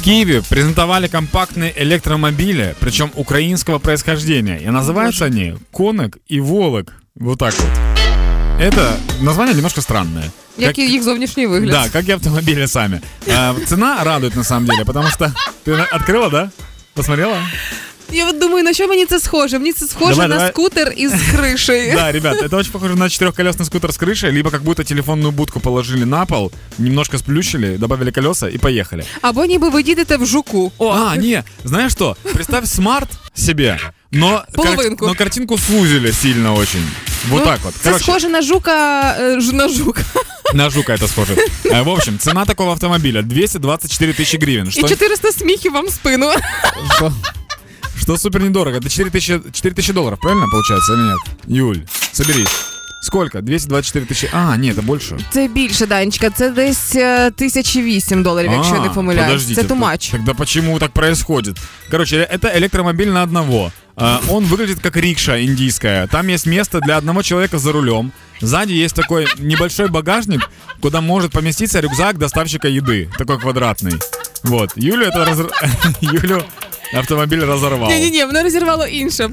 В Киеве презентовали компактные электромобили, причем украинского происхождения. И называются они «Конок» и «Волок». Вот так вот. Это название немножко странное. Як і їх зовнішній вигляд. Да, как и автомобили сами. А, цена радует на самом деле, потому что... Ты на- открыла, да? Посмотрела? Я от думаю, на що мені це схоже? Мені це схоже Давай, на давай. скутер із кришею. Да, ребят, это очень похоже на четырехколесный скутер с крышей, либо как будто телефонную будку положили на пол, немножко сплющили, добавили колеса и поехали. Або ніби ви їдете в жуку. О, А, не, знаешь что? Представь смарт себе, но, Половинку. но картинку сузили сильно очень. Вот ну, так вот. Це Короче, схоже на жука. е, ж- На жука. на жука это схоже. Э, В общем, цена такого автомобиля 224 тысячи гривен. І Что, 400 сміхів вам в спину. что, что супер недорого. Это 4 тысячи, 4 тысячи долларов, правильно получается или нет? Юль, соберись. Сколько? 224 тысячи. А, нет, это больше. Це більше, Данечка. Це десь е, тисячі вісім доларів, якщо я не А, помиляюсь. подождите, Це тумач. т- Тогда почему так происходит? Короче, это электромобиль на одного. А, Он выглядит как рикша индийская. Там есть место для одного человека за рулем. Сзади есть такой небольшой багажник, куда может поместиться рюкзак доставщика еды. Такой квадратный. Вот. Юлю это разр- Юлю автомобиль разорвал. Ні, ні, ні, мене розірвало інше.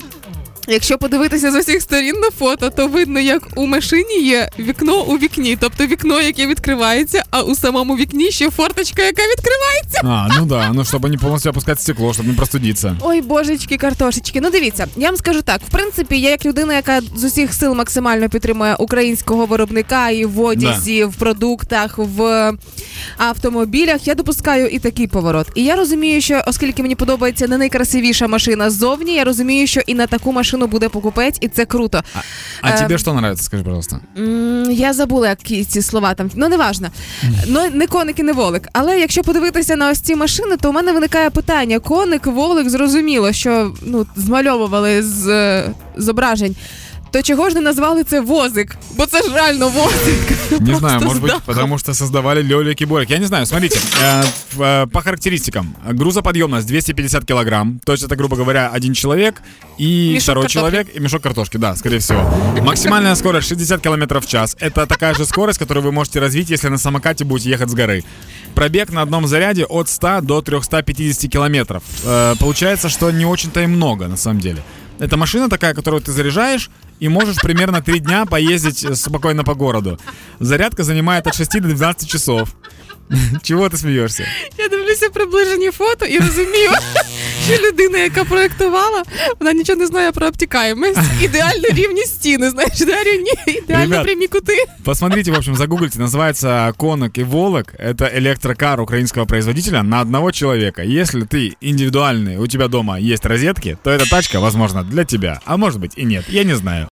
Якщо подивитися з усіх сторін на фото, то видно, як у машині є вікно у вікні, тобто вікно, яке відкривається, а у самому вікні ще форточка, яка відкривається. А, ну да, ну чтобы не полностью опускать стекло, чтобы не простудиться. Ой, божечки, картошечки. Ну дивіться, я вам скажу так: в принципі, я як людина, яка з усіх сил максимально підтримує українського виробника і в одязі, в продуктах, в автомобілях, я допускаю і такий поворот. І я розумію, що оскільки мені подобається не найкрасивіша машина ззовні, я розумію, що і на таку машину буде покупець, і це круто. А Эм. тобі що нравится, скажи, пожалуйста? Я забула, які ці слова там. Ну, неважно. Ну, не коник і не волик. Але якщо подивитися на ось ці машини, то у мене виникає питання: коник, волик, зрозуміло, що ну, змальовували з е, зображень. То чого ж не назвали це возик? Бо це ж реально возик. Не знаю, может быть, потому что создавали Лёлик и Борик. Я не знаю, смотрите, э, э, по характеристикам. Грузоподъемность 250 килограмм, то есть это, грубо говоря, один человек и Мешок второй картошки. человек и мешок картошки, да, скорее всего. Максимальная скорость 60 километров в час. Это такая же скорость, которую вы можете развить, если на самокате будете ехать с горы. Пробег на одном заряде от 100 до 350 километров. Э, Получается, что не очень-то и много, на самом деле. Это машина такая, которую ты заряжаешь и можешь примерно 3 дня поездить э, спокойно по городу. Зарядка занимает от 6 до 12 часов. Чего ты смеешься? Я дивлюся приближені фото і розумію, що людина, яка проєктувала, вона нічого не знає про обтікаємость. Ідеально рівні стіни, знаєш, да, рівні, ідеально Ребят. прямі кути. Посмотрите, в общем, загуглите. Называется Конок и Волок. Это электрокар украинского производителя на одного человека. Если ты индивидуальный, у тебя дома есть розетки, то эта тачка, возможно, для тебя. А может быть и нет. Я не знаю.